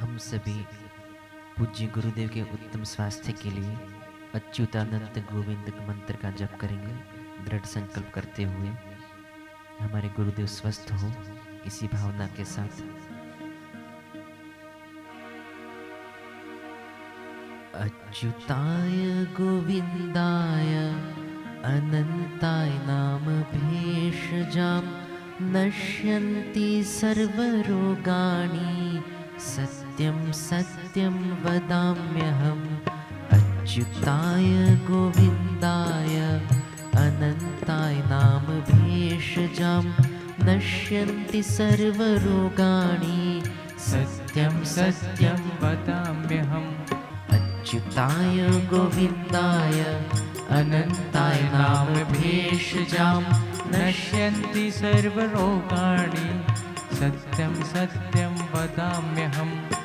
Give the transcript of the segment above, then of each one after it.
हम सभी पूज्य गुरुदेव के उत्तम स्वास्थ्य के लिए अच्युतानंत गोविंद मंत्र का जप करेंगे। दृढ़ संकल्प करते हुए हमारे गुरुदेव स्वस्थ हो, इसी भावना के साथ। अच्युताय गोविंदाय अनन्ताय नाम भेषजां नश्यन्ति सर्वरोगाणि सत्यं सत्यं वदाम्यहम्। अच्युताय गोविन्दाय अनन्ताय नाम भेषजां नश्यन्ति सर्वरोगाणि। सत्यं सत्यं वदाम्यहम्। अच्युताय गोविन्दाय अनन्ताय नाम भेषजां नश्यन्ति सर्वरोगाणि। सत्यं सत्यं वदाम्यहम्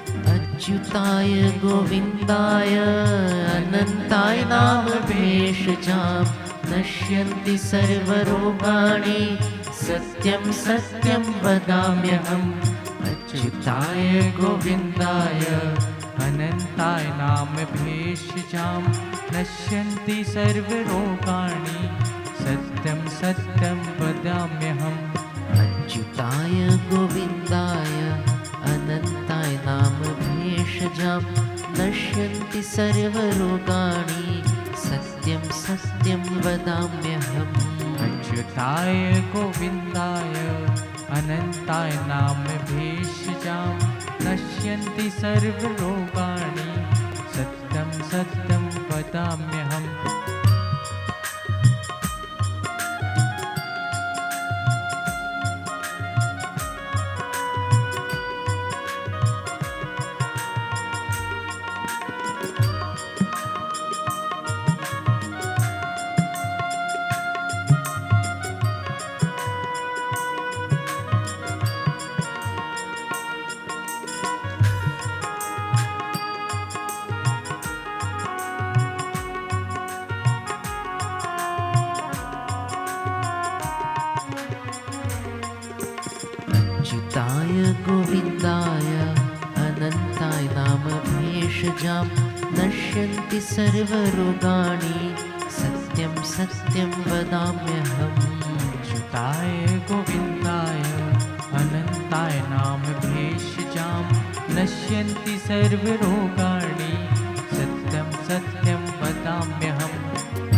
अच्युताय गोविन्दाय अनन्ताय नाम भेषजां नश्यन्ति सर्वरोगाणि। सत्यं सत्यं वदाम्यहम् अच्युताय गोविन्दाय अनन्ताय नाम भेषजां नश्यन्ति सर्वरोगाणि। सत्यं सत्यं वदाम्यहम् अच्युताय गोविन्दाय अनन्ताय नाम भेषजां नश्यन्ति सर्वरोगाणि सत्यं सत्यं वदाम्यहम्। अच्युताय गोविन्दाय, अनन्ताय नाम भेषजां नश्यन्ति सर्वरोगाणि सत्यं सत्यं वदाम्यहम्। सर्वरोगाणि सत्यं सत्यं वदाम्यहम् अच्युताय गोविन्दाय अनन्ताय नाम भेषजां नश्यन्ति सर्वरोगाणि सत्यं सत्यं वदाम्यहम्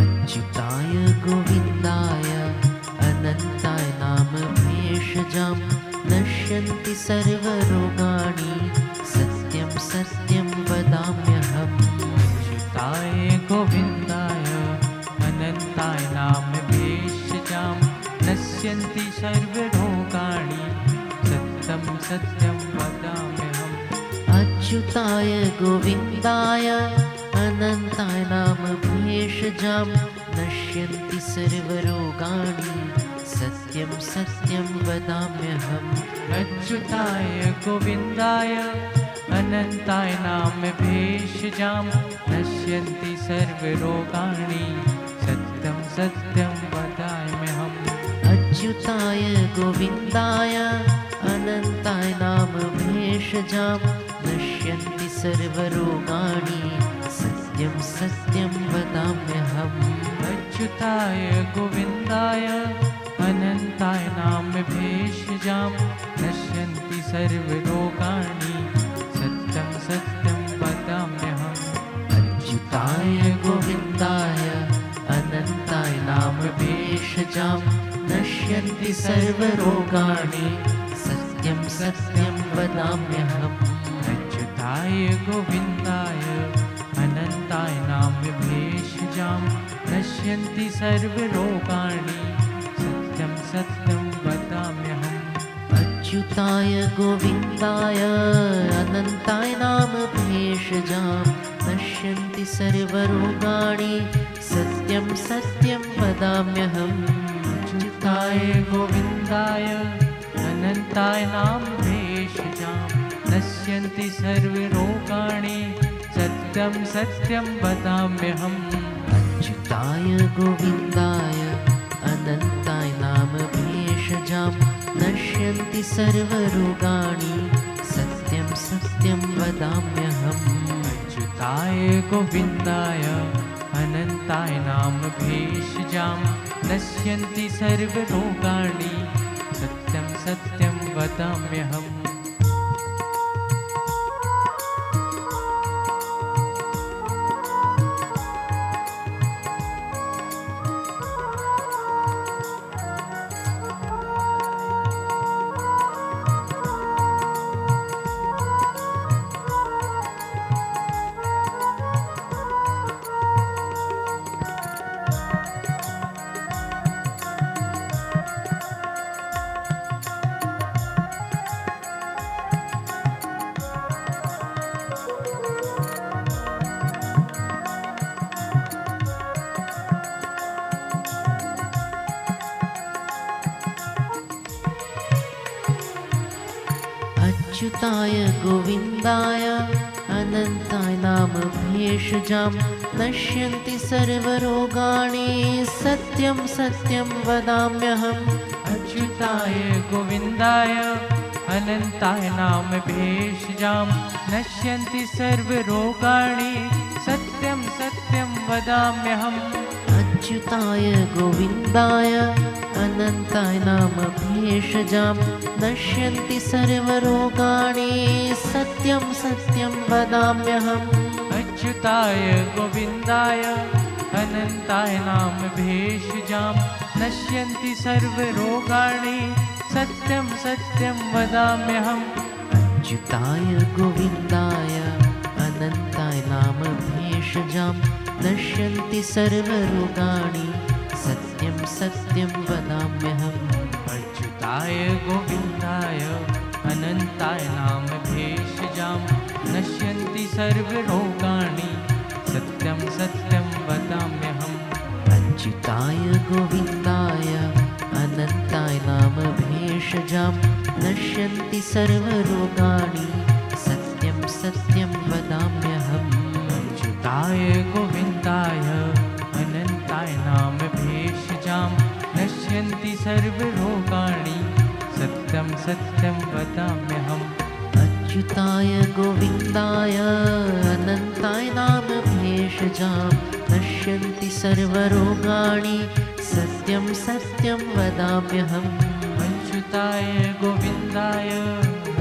अच्युताय गोविन्दाय अनन्ताय नाम भेषजां नश्यन्ति सर्वरोगाणि नश्यन्ति सर्वरोगाणि सत्यं सत्यं वदाम्यहम्। अच्युताय गोविन्दाय अनन्ताय नाम भेषजां नश्यन्ति सर्वरोगाणि सत्यं सत्यं वदाम्यहम्। अच्युताय गोविन्दाय अनन्ताय नाम भेषजां नश्यन्ति सर्वरोगाणि सत्यं सत्यं वदाम्यहम्। अच्युताय गोविन्दाय अनन्ताय नाम भेषजां नश्यन्ति सर्वरोगाणि। सत्यं सत्यं वदाम्यहम्। अच्युताय गोविन्दाय अनन्ताय नाम भेषजां नश्यन्ति सर्वरोगाणि। सत्यं सत्यं वदाम्यहम्। अच्युताय गोविन्दाय अनन्ताय नाम भेषजां नश्यन्ति सर्वरोगाणि। सत्यं सत्यं वदाम्यहम् अच्युताय गोविन्दाय, अनन्ताय नाम भेषजां नश्यन्ति सर्वरोगाणि। सत्यं सत्यं वदाम्यहम् अच्युताय गोविन्दाय, अनन्ताय नाम भेषजां नश्यन्ति सर्वरोगाणि। सत्यं सत्यं वदाम्यहम्। अच्युताय गोविन्दाय अनन्ताय नाम भेषजां नश्यन्ति सर्वरोगाणि सत्यं सत्यं वदाम्यहम्। अच्युताय गोविन्दाय अनन्ताय नाम भेषजां नश्यन्ति सर्वरोगाणि सत्यं सत्यं वदाम्यहम्। अच्युताय गोविन्दाय अनन्ताय नाम भेषजां नश्यन्ति सर्वरोगाणि सत्यं सत्यं वदाम्यहम् सर्वरोगाणि सत्यं सत्यं वदाम्यहम्। अच्युताय गोविन्दाय अनन्ताय नाम भेषजां नश्यन्ति सर्वरोगाणि सत्यं सत्यं वदाम्यहम्। अच्युताय गोविन्दाय अनन्ताय नाम भेषजां नश्यन्ति सर्वरोगाणि सत्यं सत्यं वदाम्यहम्। अच्युताय गोविन्दाय अनन्ताय नाम भेषजां नश्यन्ति सर्वरोगाणि सत्यं सत्यं वदाम्यहम् अच्युताय गोविन्दाय अनन्ताय नाम भेषजां नश्यन्ति सर्वरोगाणि सत्यं सत्यं वदाम्यहम् अच्युताय गोविन्दाय अनन्ताय नाम भेषजां नश्यन्ति सर्वरोगाणि सत्यं वदाम्यहम् अच्युताय गोविन्दाय अनन्ताय नाम भेषजां नश्यन्ति सर्वरोगाणि, सत्यं सत्यं वदाम्यहम् अच्युताय गोविन्दाय अनन्ताय नाम भेषजां नश्यन्ति सर्वरोगाणि, सत्यं सत्यं वदाम्यहम् अच्युताय गोविन्दाय अनन्ताय नाम भेषजां नश्यन्ति सर्वरोगाणि सत्यं सत्यं वदाम्यहम्। अच्युताय गोविन्दाय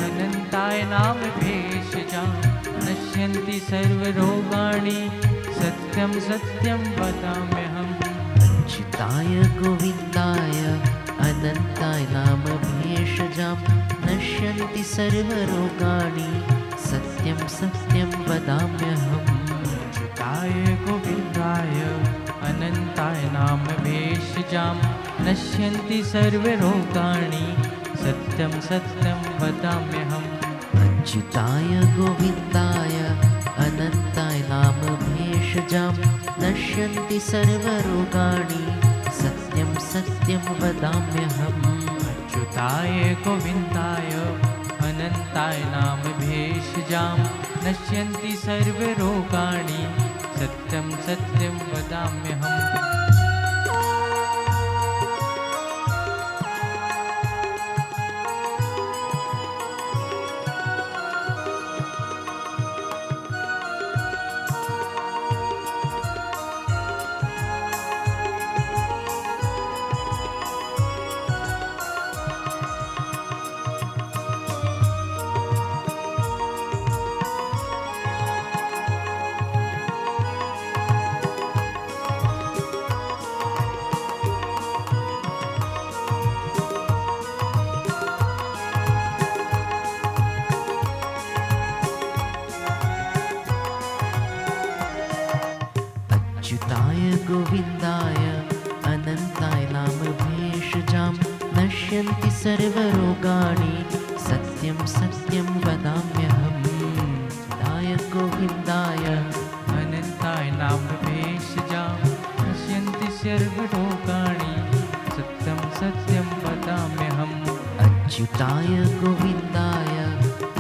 अनन्ताय नाम भेषजां नश्यन्ति सर्वरोगाणि सत्यं सत्यं वदाम्यहम्। अच्युताय गोविन्दाय अनन्ताय नाम भेषजां नश्यन्ति सर्वरोगाणि सत्यं सत्यं वदाम्यहम्। गोविन्दाय अनन्ताय नाम भेषजां नश्यन्ति सर्वरोगाणि सत्यं सत्यं वदाम्यहम् अच्युताय गोविन्दाय अनन्ताय नाम भेषजां नश्यन्ति सर्वरोगाणि सत्यं सत्यं वदाम्यहम् अच्युताय गोविन्दाय अनन्ताय नाम भेषजां नश्यन्ति सर्वरोगाणि सत्यं सत्यं वदाम्यहम्। सर्वरोगाणि सत्यं सत्यं वदाम्यहम् दाय गोविन्दाय अनन्ताय नाम भेषजां नश्यन्ति सर्वरोगाणि सत्यं सत्यं वदाम्यहम् अच्युताय गोविन्दाय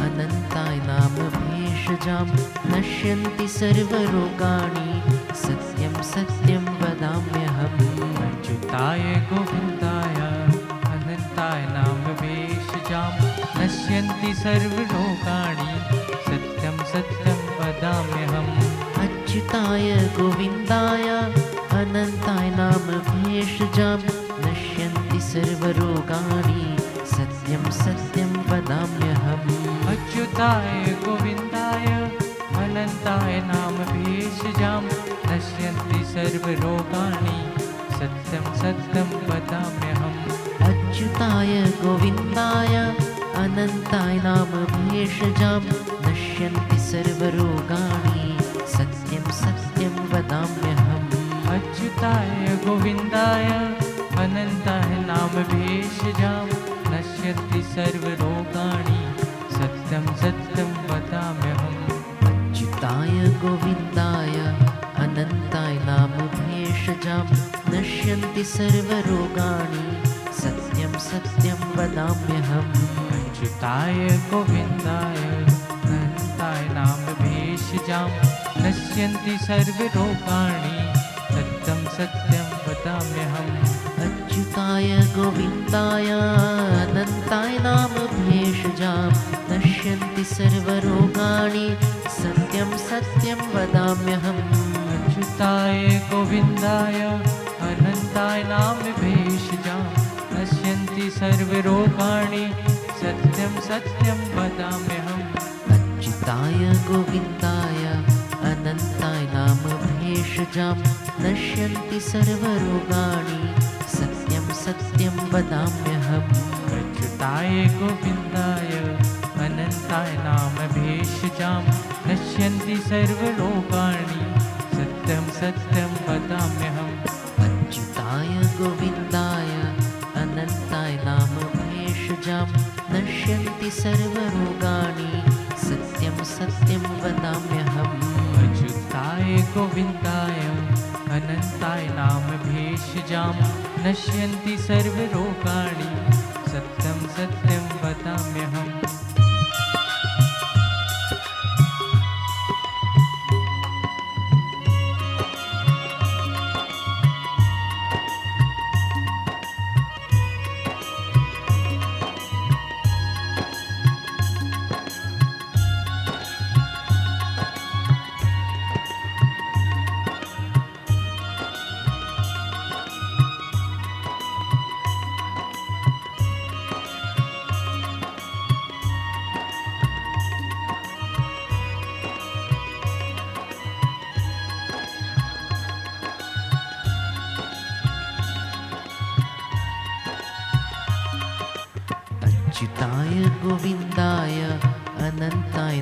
अनन्ताय नाम भेषजां नश्यन्ति सर्वरोगाणि सत्यं सत्यं वदाम्यहम् अच्युताय गोविन्दाय सर्वरोगाणि सत्यं सत्यं वदाम्यहम्। अच्युताय गोविन्दाय अनन्ताय नाम भेषजां नश्यन्ति सर्वरोगाणि सत्यं सत्यं वदाम्यहम्। अच्युताय गोविन्दाय अनन्ताय नाम भेषजां नश्यन्ति सर्वरोगाणि सत्यं सत्यं वदाम्यहम्। अच्युताय गोविन्दाय अनन्ताय नाम भेषजां नश्यन्ति सर्वरोगाणि सत्यं सत्यं वदाम्यहम्। अच्युताय गोविन्दाय अनन्ताय नाम भेषजां नश्यन्ति सर्वरोगाणि सत्यं सत्यं वदाम्यहम्। अच्युताय गोविन्दाय अनन्ताय नाम भेषजां नश्यन्ति सर्वरोगाणि सत्यं सत्यं वदाम्यहम्। अच्युताय गोविन्दाय अनन्ताय नाम भेषजां नश्यन्ति सर्वरोगाणि सत्यं सत्यं वदाम्यहम् अच्युताय गोविन्दाय अनन्ताय नाम भेषजां नश्यन्ति सर्वरोगाणि सत्यं सत्यं वदाम्यहम् अच्युताय गोविन्दाय अनन्ताय नाम भेषजां नश्यन्ति सर्वरोगाणि सत्यं सत्यं वदाम्यहम्। अच्युताय गोविन्दाय अनन्ताय नाम भेषजां नश्यन्ति सर्वरोगाणि। सत्यं सत्यं वदाम्यहम्। अच्युताय गोविन्दाय अनन्ताय नाम भेषजां नश्यन्ति सर्वलोकाणि सत्यं सत्यं वदाम्यहम्। अच्युताय गोविन्दाय अनन्ताय नाम भेषजां नश्यन्ति सर्वरोगाणि, सत्यं सत्यं वदाम्यहम्। अच्युताय गोविन्दाय, अनन्ताय नाम भेषजां नश्यन्ति सर्वरोगाणि, सत्यं सत्यं वदाम्यहम्।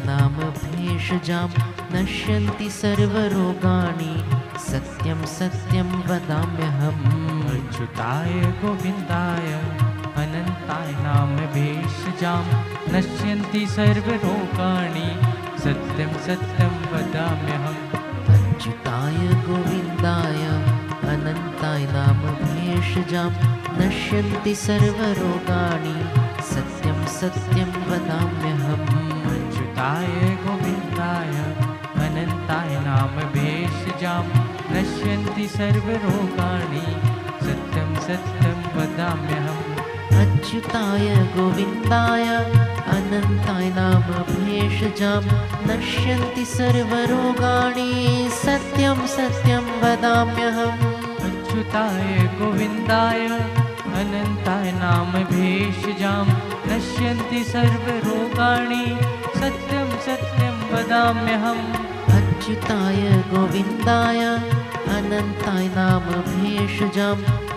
नाम भेषजां नश्यन्ति सर्वरोगाणि सत्यं सत्यं वदाम्यहम् अच्युताय गोविन्दाय अनन्ताय नाम भेषजां नश्यन्ति सर्वरोगाणि सत्यं सत्यं वदाम्यहम् अच्युताय गोविन्दाय अनन्ताय नाम भेषजां नश्यन्ति सर्वरोगाणि सत्यं सत्यं वदाम्यहम् अच्युताय गोविन्दाय अनन्ताय नाम भेषजां नश्यन्ति सर्वरोगाणि सत्यं सत्यं वदाम्यहम् अच्युताय गोविन्दाय अनन्ताय नाम भेषजां नश्यन्ति सर्वरोगाणि सत्यं सत्यं वदाम्यहम् अच्युताय गोविन्दाय अनन्ताय नाम भेषजां नश्यन्ति सर्वरोगाणि सत्यं वदाम्यहम् अच्युताय गोविन्दाय अनन्ताय नाम भेषजां।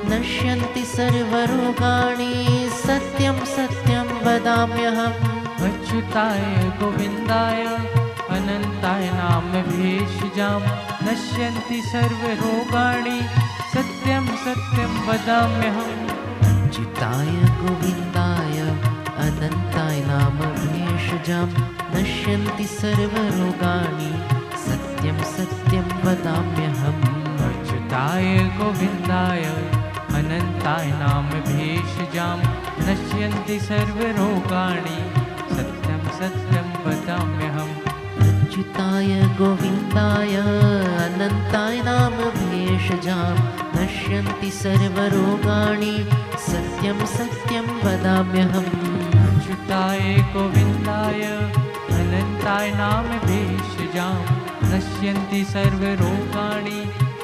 नश्यन्ति सर्वरोगाणि सत्यं सत्यं वदाम्यहम्। अच्युताय गोविन्दाय अनन्ताय नाम भेषजां। नश्यन्ति सर्वरोगाणि सत्यं सत्यं वदाम्यहम्। अच्युताय गोविन्दाय अनन्ताय नाम भेषजां नश्यन्ति सर्वरोगाणि सत्यं सत्यं वदाम्यहम् अच्युताय गोविन्दाय अनन्ताय नाम भेषजां नश्यन्ति सर्वरोगाणि सत्यं सत्यं वदाम्यहम् अच्युताय गोविन्दाय अनन्ताय नाम भेषजां नश्यन्ति सर्वरोगाणि सत्यं सत्यं वदाम्यहम् अच्युताय गोविन्दाय अनन्ताय नाम भेषजां नश्यन्ति सर्वरोगाणि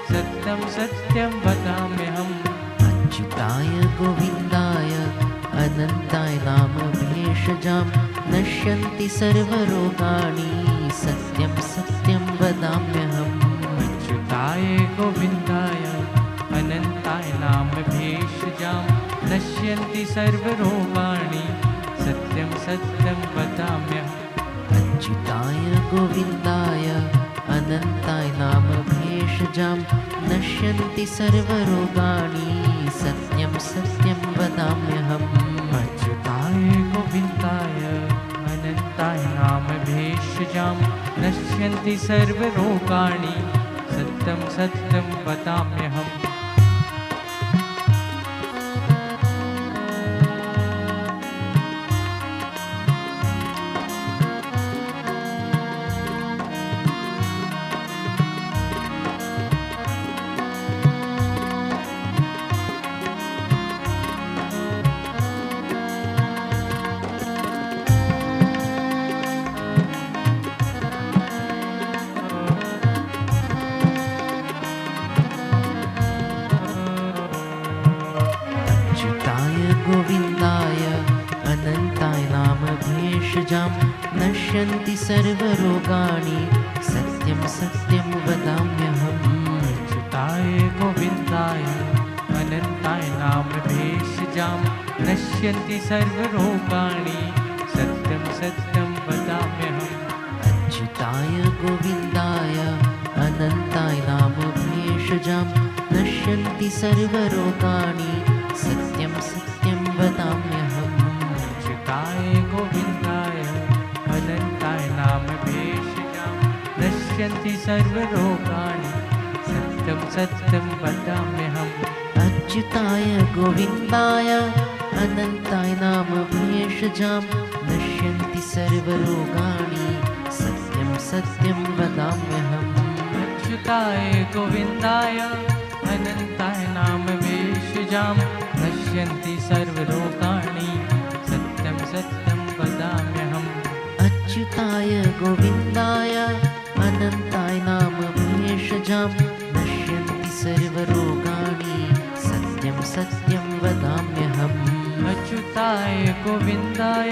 सत्यं सत्यं वदाम्यहम्। अच्युताय गोविन्दाय अनन्ताय नाम भेषजां नश्यन्ति सर्वरोगाणि सत्यं सत्यं वदाम्यहम्। अच्युताय गोविन्दाय अनन्ताय नाम भेषजां नश्यन्ति सर्वरोगाणि सत्यं वदाम्यहम् अच्युताय गोविन्दाय अनन्ताय नाम भेषजां नश्यन्ति सर्वरोगाणि। सत्यं सत्यं वदाम्यहम्। अच्युताय गोविन्दाय अनन्ताय नाम भेषजां नश्यन्ति सर्वरोगाणि। सत्यं सत्यं वदाम्यहम्। सर्वरोगाणि सत्यं सत्यं वदाम्यहम्। अच्युताय गोविन्दाय अनन्ताय नाम भेषजां नश्यन्ति सर्वरोगाणि सत्यं सत्यं वदाम्यहम्। अच्युताय गोविन्दाय अनन्ताय नाम भेषजां नश्यन्ति सर्वरोगाणि नश्यन्ति सर्वरोगाणि सत्यं सत्यं वदाम्यहम्। अच्युताय गोविन्दाय अनन्ताय नाम भेषजां नश्यन्ति सर्वरोगाणि सत्यं सत्यं वदाम्यहम्। अच्युताय गोविन्दाय अनन्ताय नाम भेषजां नश्यन्ति सर्वरोगाणि सत्यं सत्यं वदाम्यहम्। अच्युताय गोविन्दाय नाम भेषजां नश्यन्ति सर्वरोगाणि सत्यं सत्यं वदाम्यहम् अच्युताय गोविन्दाय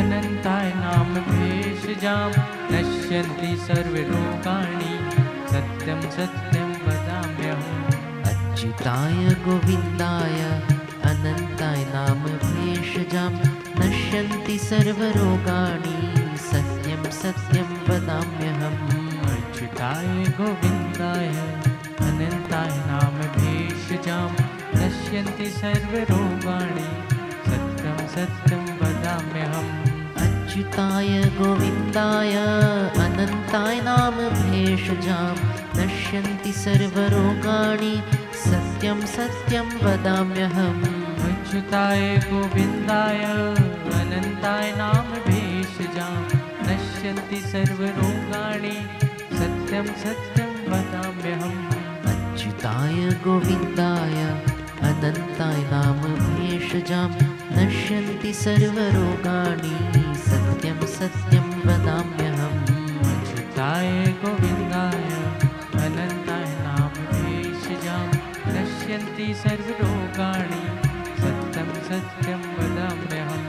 अनन्ताय नाम भेषजां नश्यन्ति सर्वरोगाणि सत्यं सत्यं वदाम्यहम् अच्युताय गोविन्दाय अनन्ताय नाम भेषजां नश्यन्ति सर्वरोगाणि सत्यं सत्यं वदाम्यहम् गोविन्दाय अनन्ताय नाम भेषजां नश्यन्ति सर्वरोगाणि सत्यं सत्यं वदाम्यहम् अच्युताय गोविन्दाय अनन्ताय नाम भेषजां नश्यन्ति सर्वरोगाणि सत्यं सत्यं वदाम्यहम् अच्युताय गोविन्दाय अनन्ताय नाम भेषजां नश्यन्ति सर्वरोगाणि सत्यं सत्यं वदाम्यहम्। अच्युताय गोविन्दाय अनन्ताय नाम भेषजां नश्यन्ति सर्वरोगाणि। सत्यं सत्यं वदाम्यहम्। अच्युताय गोविन्दाय अनन्ताय नाम भेषजां नश्यन्ति सर्वरोगाणि। सत्यं सत्यं वदाम्यहम्।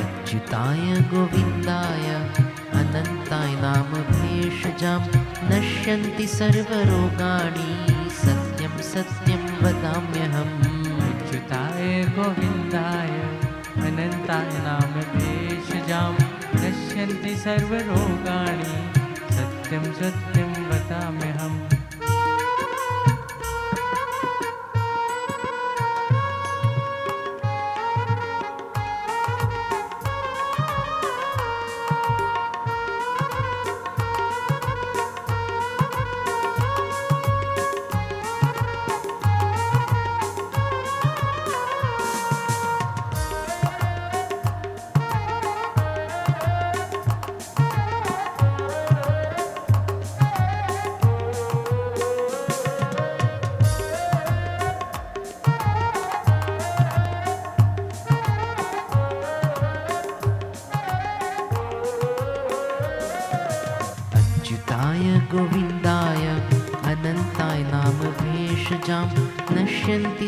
अच्युताय गोविन्दाय अनन्ताय नाम भेषजां नश्यन्ति सर्वरोगाणि, सत्यं सत्यं वदाम्यहम् अच्युताय गोविन्दाय अनन्ताय नाम भेषजां नश्यन्ति सर्वरोगाणि, सत्यं सत्यं वदाम्यहम्।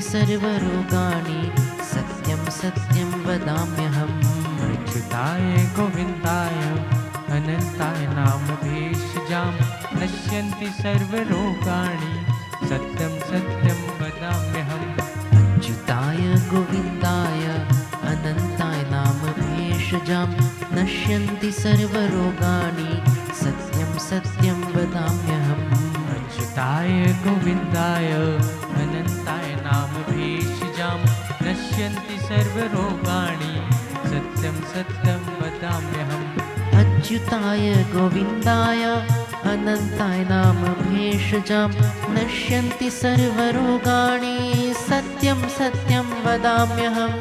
सर्वरोगाणि सत्यं सत्यं वदाम्यहम्। अच्युताय गोविन्दाय अनन्ताय नाम भेषजां नश्यन्ति सर्वरोगाणि गोविन्दाय अनन्ताय नाम भेषजां नश्यन्ति सर्वरोगाणि सत्यं सत्यं वदाम्यहम्।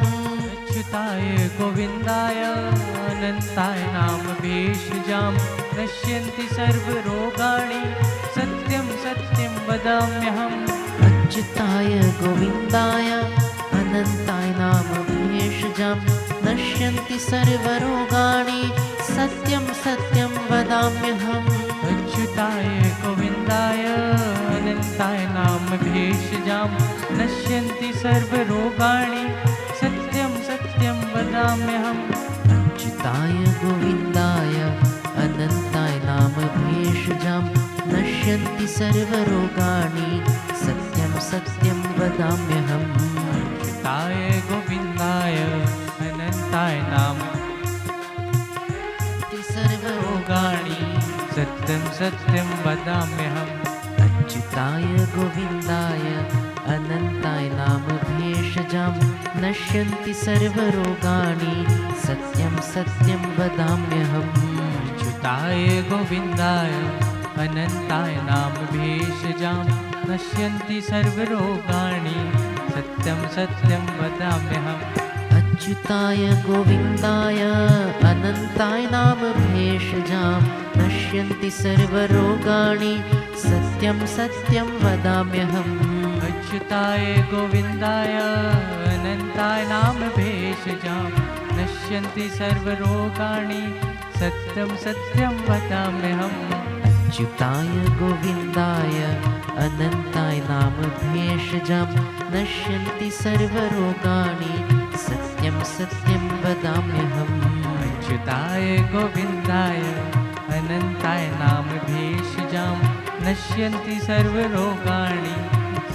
अच्युताय गोविन्दाय अनन्ताय नाम भेषजां नश्यन्ति सर्वरोगाणि सत्यं सत्यं वदाम्यहम्। अच्युताय गोविन्दाय अनन्ताय नाम भेषजां नश्यन्ति सर्वरोगाणि सत्यं सत्यं वदाम्यहम् अच्युताय गोविन्दाय अनन्ताय नाम भेषजां नश्यन्ति सर्वरोगाणि सत्यं सत्यं वदाम्यहम् अच्युताय गोविन्दाय अनन्ताय नाम भेषजां नश्यन्ति सर्वरोगाणि सत्यं सत्यं वदाम्यहम् अच्युताय गोविन्दाय अनन्ताय नाम सत्यं सत्यं वदाम्यहम्। अच्युताय गोविन्दाय अनन्ताय नाम भेषजां नश्यन्ति सर्वरोगाणि। सत्यं सत्यं वदाम्यहम्। अच्युताय गोविन्दाय अनन्ताय नाम भेषजां नश्यन्ति सर्वरोगाणि। सत्यं सत्यं वदाम्यहम्। अच्युताय गोविन्दाय अनन्ताय नाम भेषजां नश्यन्ति सर्वरोगाणि सत्यं सत्यं वदाम्यहम्। अच्युताय गोविन्दाय अनन्ताय नाम भेषजां नश्यन्ति सर्वरोगाणि सत्यं सत्यं वदाम्यहम्। अच्युताय गोविन्दाय अनन्ताय नाम भेषजां नश्यन्ति सर्वरोगाणि सत्यं सत्यं वदाम्यहम्। अच्युताय गोविन्दाय अनन्ताय नाम भेषजां नश्यन्ति सर्वरोगाणि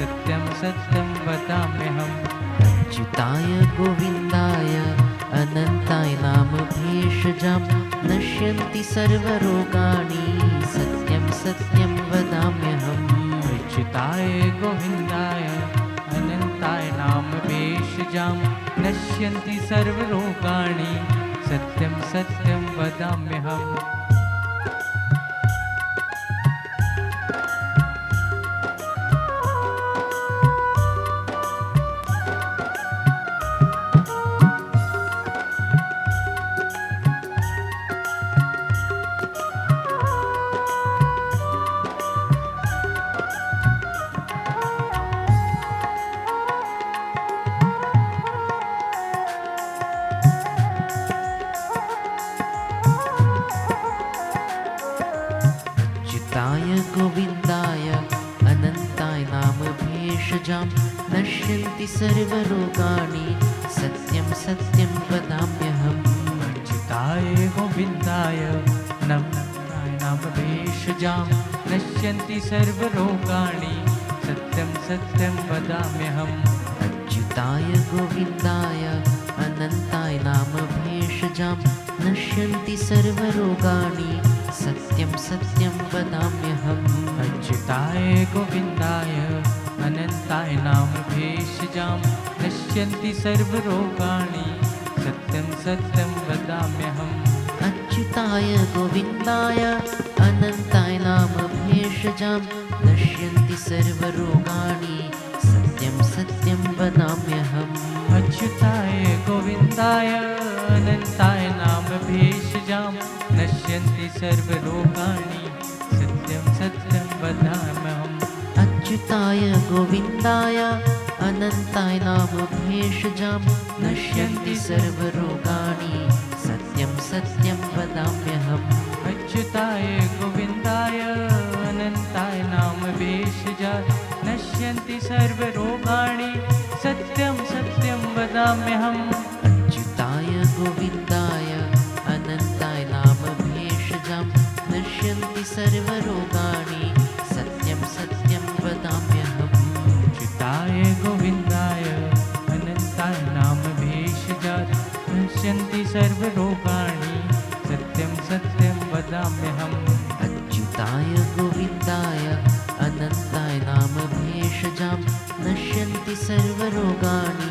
सत्यं सत्यं वदाम्यहम् अच्युताय गोविन्दाय अनन्ताय नाम भेषजां नश्यन्ति सर्वरोगाणि सत्यं सत्यं वदाम्यहम् अच्युताय गोविन्दाय अनन्ताय नाम भेषजां नश्यन्ति सर्वरोगाणि सत्यं सत्यं वदाम्यहम्। भेषजां नश्यन्ति सर्वरोगाणि सत्यं सत्यं वदाम्यहम्। अच्युताय गोविन्दाय अनन्ताय नाम भेषजां नश्यन्ति सर्वरोगाणि सत्यं सत्यं वदाम्यहम्। अच्युताय गोविन्दाय अनन्ताय नाम भेषजां नश्यन्ति सर्वरोगाणि सत्यं सत्यं वदाम्यहम्। अच्युताय गोविन्दाय नाम भेषजां नश्यन्ति सर्वरोगाणि। सत्यं सत्यं वदाम्यहम्। अच्युताय गोविन्दाय अनन्ताय नाम भेषजां नश्यन्ति सर्वरोगाणि। सत्यं सत्यं वदाम्यहम्। अच्युताय गोविन्दाय अनन्ताय नाम भेषजां नश्यन्ति सर्वरोगाणि। सत्यं सत्यं वदाम्यहम्। अच्युताय गोविन्दाय सर्वरोगाणि सत्यं सत्यं वदाम्यहम्। अच्युताय गोविन्दाय अनन्ताय नाम भेषजां नश्यन्ति सर्वरोगाणि सत्यं सत्यं वदाम्यहम्। अच्युताय गोविन्दाय अनन्ताय नाम भेषजात् नश्यन्ति सर्वरोगाणि सत्यं सत्यं वदाम्यहम्। अच्युताय सर्वरोगाणि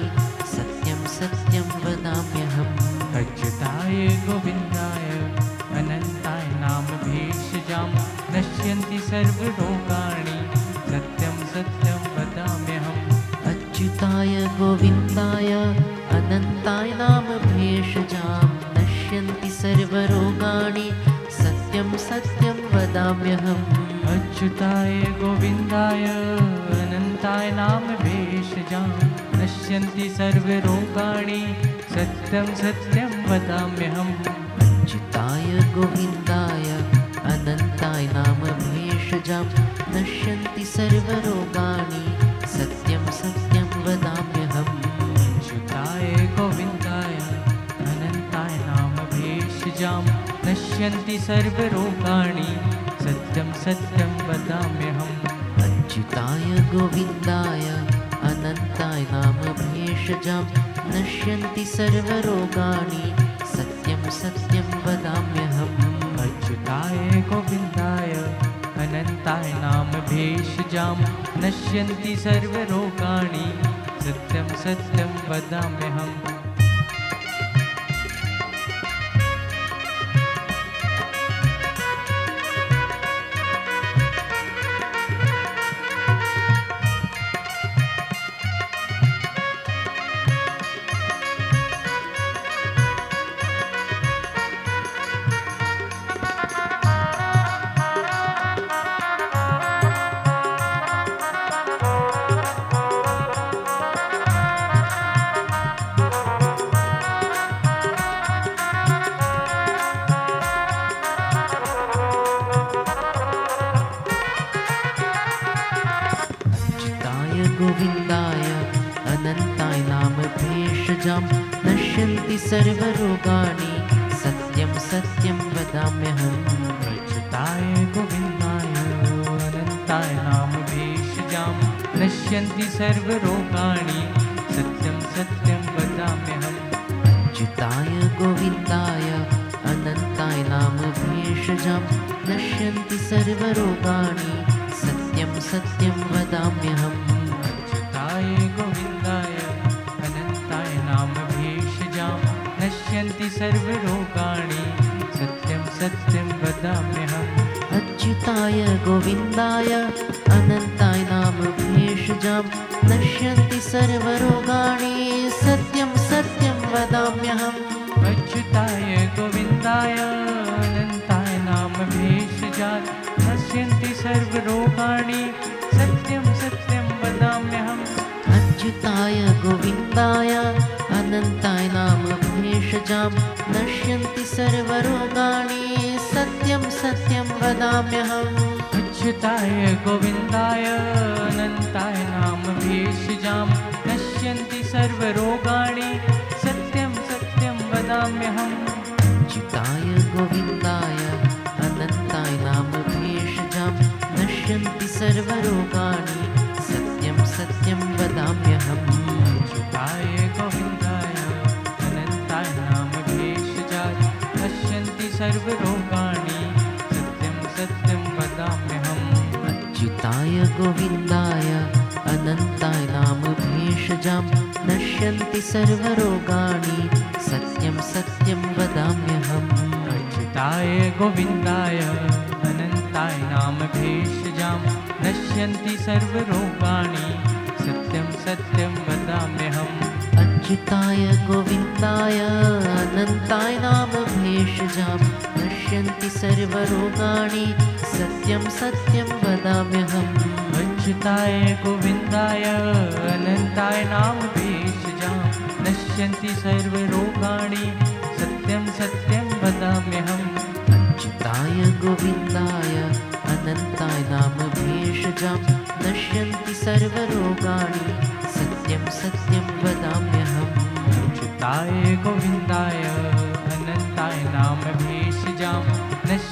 सत्यं सत्यं वदाम्यहम्। अच्युताय गोविन्दाय अनन्ताय नाम भेषजां नश्यन्ति सर्वरोगाणि सत्यं सत्यं वदाम्यहम्। अच्युताय गोविन्दाय अनन्ताय नाम भेषजां नश्यन्ति सर्वरोगाणि सत्यं सत्यं वदाम्यहम्। अच्युताय गोविन्दाय अनन्ताय नाम भेषजां नश्यन्ति सर्वरोगाणि सत्यं सत्यं वदाम्यहम्। अच्युताय गोविन्दाय अनन्ताय नाम भेषजां नश्यन्ति सर्वरोगाणि सत्यं सत्यं वदाम्यहम्। अच्युताय गोविन्दाय अनन्ताय नाम भेषजां नश्यन्ति सर्वरोगाणि सत्यं वदाम्यहम्। अच्युताय गोविन्दाय अनन्ताय नाम भेषजां नश्यन्ति सर्वरोगाणि। सत्यं सत्यं वदाम्यहम्। अच्युताय गोविन्दाय अनन्ताय नाम भेषजां नश्यन्ति सर्वरोगाणि। सत्यं सत्यं वदाम्यहम्। सर्वरोगाणि सत्यं सत्यं वदाम्यहम्। अच्युताय गोविन्दाय अनन्ताय नाम भेषजां नश्यन्ति सर्वरोगाणि। सर्वरोगाणि सत्यं सत्यं वदाम्यहम्। अच्युताय गोविन्दाय अनन्ताय नाम भेषजात् नश्यन्ति सर्वरोगाणि सत्यं सत्यं वदाम्यहम्। अच्युताय गोविन्दाय अनन्ताय नाम भेषजां नश्यन्ति सर्वरोगाणि सत्यं सत्यं वदाम्यहम्। अच्युताय गोविन्दाय अनन्ताय नाम भेषजां नश्यन्ति सर्वरोगाणि सत्यं सत्यं वदाम्यहम्। अच्युताय गोविन्दाय अनन्ताय नाम भेषजां नश्यन्ति सर्वरोगाणि सत्यं सत्यं वदाम्यहम्। अच्युताय गोविन्दाय अनन्ताय नाम भेषजात् नश्यन्ति सर्वरोगाणि सत्यं सत्यं वदाम्यहम्। अच्युताय गोविन्दाय अनन्ताय नाम भेषजां नश्यन्ति सर्वरोगाणि सत्यं सत्यं वदाम्यहम्। अच्युताय गोविन्दाय अनन्ताय नाम भेषजां नश्यन्ति सर्वरोगाणि सत्यं सत्यं वदाम्यहम्। अच्युताय गोविन्दाय अनन्ताय नाम भेषजां नश्यन्ति सर्वरोगाणि सत्यं सत्यं वदाम्यहम् अच्युताय गोविन्दाय, अनन्ताय नाम भेषजां नश्यन्ति सर्वरोगाणि सत्यं सत्यं वदाम्यहम् अच्युताय गोविन्दाय, अनन्ताय नाम भेषजां नश्यन्ति सर्वरोगाणि सत्यं सत्यं वदाम्यहम् अच्युताय गोविन्दाय, अनन्ताय नाम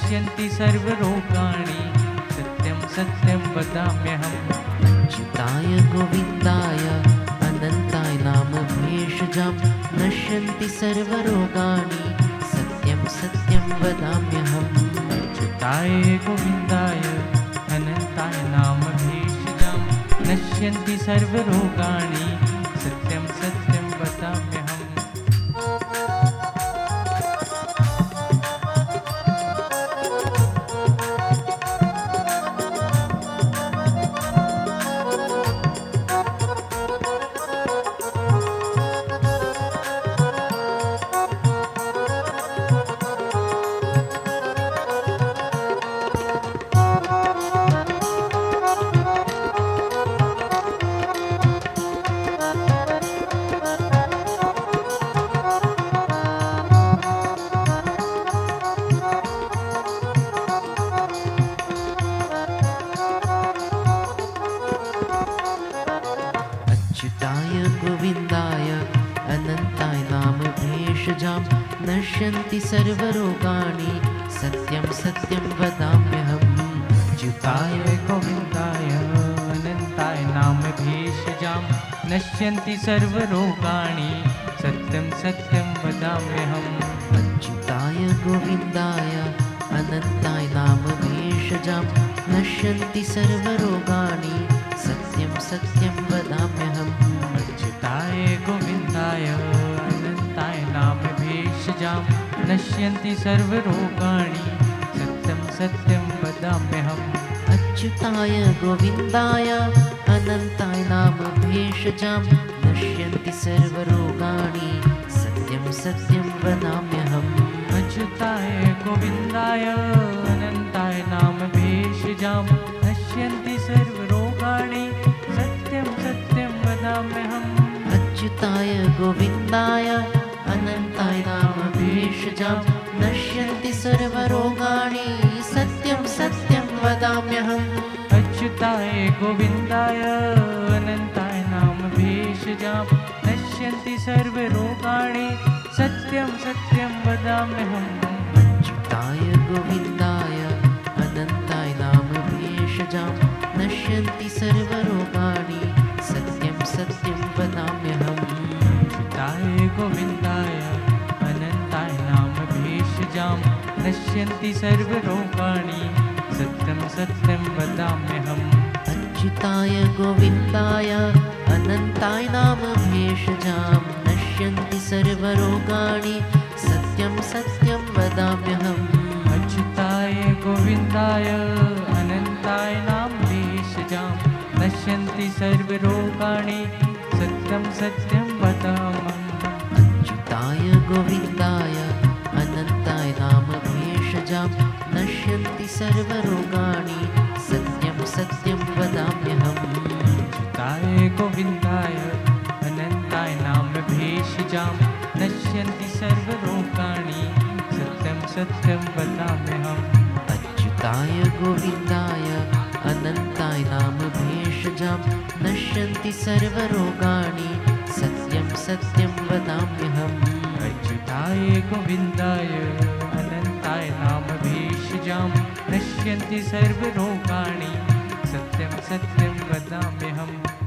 नश्यन्ति सर्वरोगाणि सत्यं सत्यं वदाम्यहम्। अच्युताय गोविन्दाय अनन्ताय नाम भेषजां। नश्यन्ति सर्वरोगाणि। सत्यं सत्यं वदाम्यहम्। अच्युताय गोविन्दाय अनन्ताय नाम भेषजां। नश्यन्ति सर्वरोगाणि। नश्यन्ति सर्वरोगाणि। सत्यं सत्यं वदाम्यहम् अच्युताय अच्युताय गोविन्दाय, अनन्ताय नाम भेषजां नश्यन्ति सर्वरोगाणि। सत्यं सत्यं वदाम्यहम् अच्युताय गोविन्दाय, अनन्ताय नाम भेषजां नश्यन्ति सर्वरोगाणि। सत्यं सत्यं भेषजां नश्यन्ति सर्वरोगाणि। सत्यं सत्यं वदाम्यहम्। अच्युताय गोविन्दाय अनन्ताय नाम भेषजां नश्यन्ति सर्वरोगाणि। सत्यं सत्यं वदाम्यहम्। अच्युताय गोविन्दाय अनन्ताय नाम भेषजां नश्यन्ति सर्वरोगाणि। सत्यं सत्यं वदाम्यहम्। अच्युताय गोविन्दाय अनन्ताय नाम भेषजां नश्यन्ति सर्वरोगाणि सत्यं सत्यं वदाम्यहम्। अच्युताय गोविन्दाय अनन्ताय नाम भेषजां नश्यन्ति सर्वरोगाणि सत्यं सत्यं वदाम्यहम्। अच्युताय गोविन्दाय अनन्ताय नाम भेषजां नश्यन्ति सर्वरोगाणि नश्यन्ति सर्वरोगाणि सत्यं सत्यं वदाम्यहम्। अच्युताय गोविन्दाय अनन्ताय नाम भेषजां नश्यन्ति सर्वरोगाणि। सत्यं सत्यं वदाम्यहम्। अच्युताय गोविन्दाय अनन्ताय नाम भेषजां नश्यन्ति सर्वरोगाणि सत्यं सत्यं वदामहम् अच्युताय गोविन्दाय सर्वरोगाणि सत्यं सत्यं वदाम्यहम्। अच्युताय गोविन्दाय अनन्ताय नाम भेषजां नश्यन्ति सर्वरोगाणि सत्यं सत्यं वदाम्यहम्। अच्युताय गोविन्दाय अनन्ताय नाम भेषजां नश्यन्ति सर्वरोगाणि सत्यं सत्यं वदाम्यहम्। अच्युताय गोविन्दाय अनन्ताय नाम भेषजां नश्यन्ति सर्वरोगाणि। सत्यं सत्यं वदाम्यहम्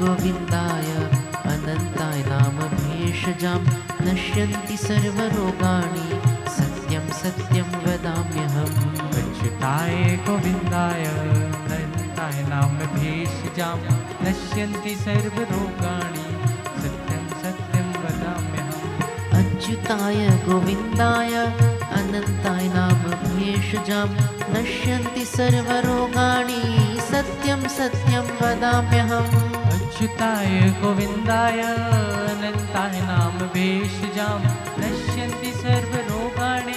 गोविन्दाय अनन्ताय नाम भेषजां नश्यन्ति सर्वरोगाणि सत्यं सत्यं वदाम्यहम्। अच्युताय गोविन्दाय अनन्ताय नाम भेषजां नश्यन्ति सर्वरोगाणि सत्यं सत्यं वदाम्यहम्। अच्युताय गोविन्दाय अनन्ताय नाम भेषजां नश्यन्ति सर्वरोगाणि सत्यं सत्यं वदाम्यहम्। अच्युताय गोविन्दाय अनन्ताय नाम भेषजां नश्यन्ति सर्वरोगाणि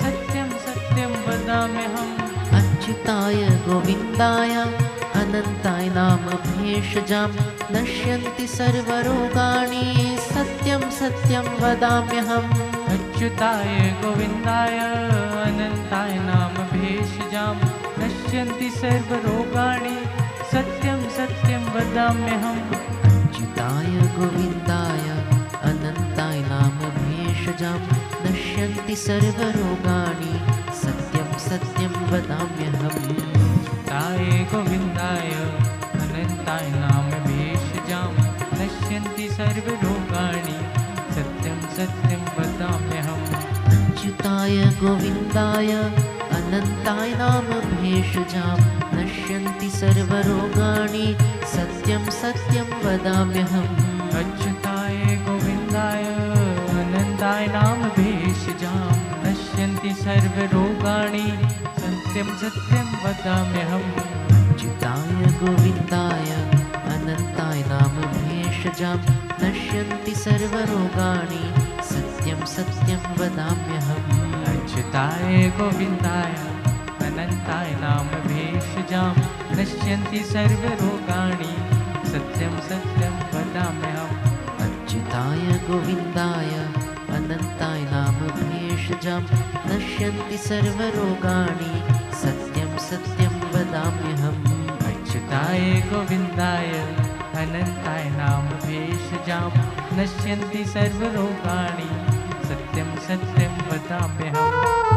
सत्यं सत्यं वदाम्यहम् अच्युताय गोविन्दाय अनन्ताय नाम भेषजां नश्यन्ति सर्वरोगाणि सत्यं सत्यं वदाम्यहम् अच्युताय गोविन्दाय अनन्ताय नाम भेषजां नश्यन्ति सर्वरोगाणि सत्यं सत्यं वदाम्यहम् अच्युताय गोविन्दाय अनन्ताय नाम भेषजां नश्यन्ति सर्वरोगाणि सत्यं सत्यं वदाम्यहम् ताय गोविन्दाय अनन्ताय नाम भेषजां नश्यन्ति सर्वरोगाणि सत्यं सत्यं वदाम्यहम् अच्युताय गोविन्दाय अनन्ताय नाम भेषजां नश्यन्ति सर्वरोगाणि सत्यं सत्यं वदाम्यहम्। अच्युताय गोविन्दाय अनन्ताय नाम भेषजां नश्यन्ति सर्वरोगाणि सत्यं सत्यं वदाम्यहम्। अच्युताय गोविन्दाय अनन्ताय नाम भेषजां नश्यन्ति सर्वरोगाणि सत्यं सत्यं वदाम्यहम्। अच्युताय गोविन्दाय अनन्ताय नाम भेषजां नश्यन्ति सर्वरोगाणि। सत्यं सत्यं वदाम्यहम्। अच्युताय गोविन्दाय अनन्ताय नाम भेषजां नश्यन्ति सर्वरोगाणि। सत्यं सत्यं वदाम्यहम्। अच्युताय गोविन्दाय अनन्ताय नाम भेषजां नश्यन्ति सर्वरोगाणि। सत्यं सत्यं वदाम्यहम्।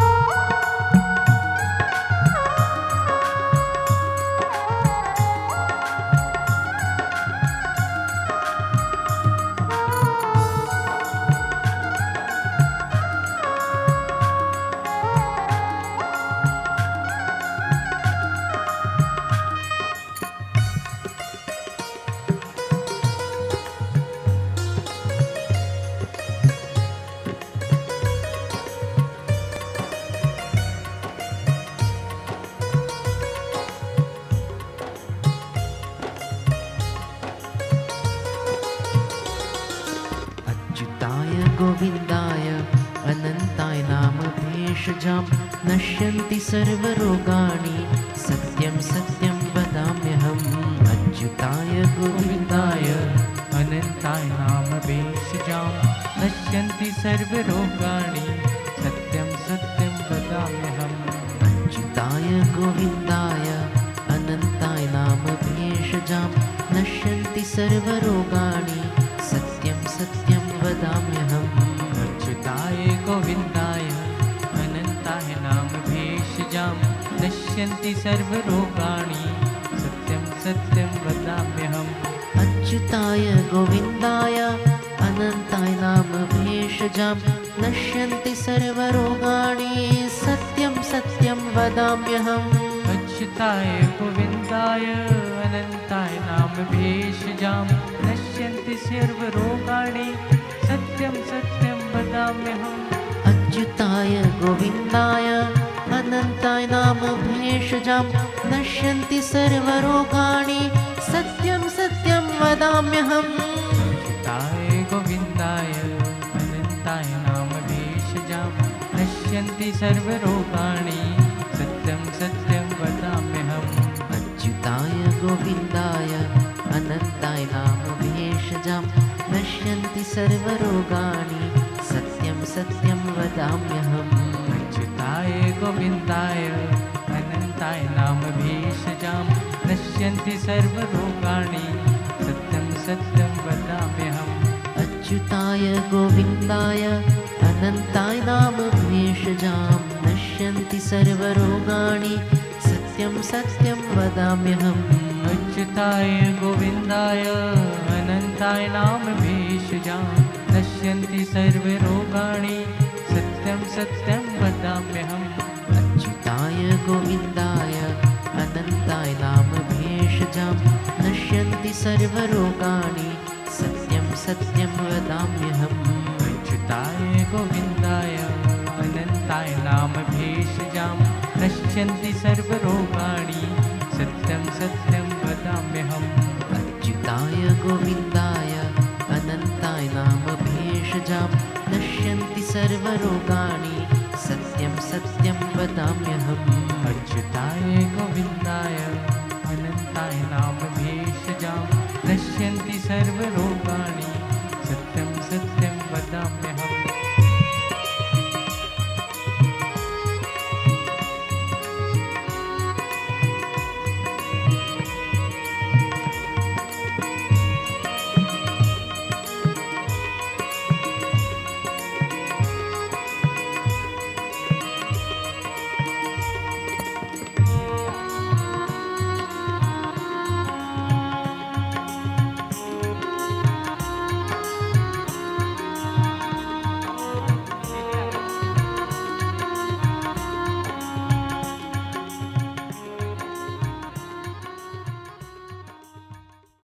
नश्यन्ति सर्वरोगाणि सत्यं सत्यं वदाम्यहम् अच्युताय गोविन्दाय अनन्ताय नाम भेषजां नश्यन्ति सर्वरोगाणि सत्यं सत्यं वदाम्यहम् अच्युताय गोविन्दाय अनन्ताय नाम भेषजां नश्यन्ति सर्वरोगाणि सत्यं सत्यं वदाम्यहम् अच्युताय गोविन्दाय अनन्ताय नाम भेषजां नश्यन्ति सर्वरोगाणि। सत्यं सत्यं वदाम्यहम्। अच्युताय गोविन्दाय अनन्ताय नाम भेषजां नश्यन्ति सर्वरोगाणि। सत्यं सत्यं वदाम्यहम्। अच्युताय गोविन्दाय अनन्ताय नाम भेषजां नश्यन्ति सर्वरोगाणि। सत्यं सत्यं वदाम्यहम्। अच्युताय गोविन्दाय अनन्ताय नाम भेषजां नश्यन्ति सर्वरोगाणि सत्यं सत्यं वदाम्यहम्। अच्युताय गोविन्दाय अनन्ताय नाम भेषजां नश्यन्ति सर्वरोगाणि सत्यं सत्यं वदाम्यहम्। अच्युताय गोविन्दाय अनन्ताय नाम भेषजां नश्यन्ति सर्वरोगाणि सत्यं सत्यं वदाम्यहम् अच्युताय गोविन्दाय अनन्ताय नाम भेषजां नश्यन्ति सर्वरोगाणि। सत्यं सत्यं वदाम्यहम् अच्युताय गोविन्दाय अनन्ताय नाम भेषजां नश्यन्ति सर्वरोगाणि। सत्यं सत्यं वदाम्यहम् अच्युताय गोविन्दाय अनन्ताय नाम भेषजां नश्यन्ति सर्वरोगाणि सत्यं सत्यं वदाम्यहम्। अर्चिताय गोविन्दाय।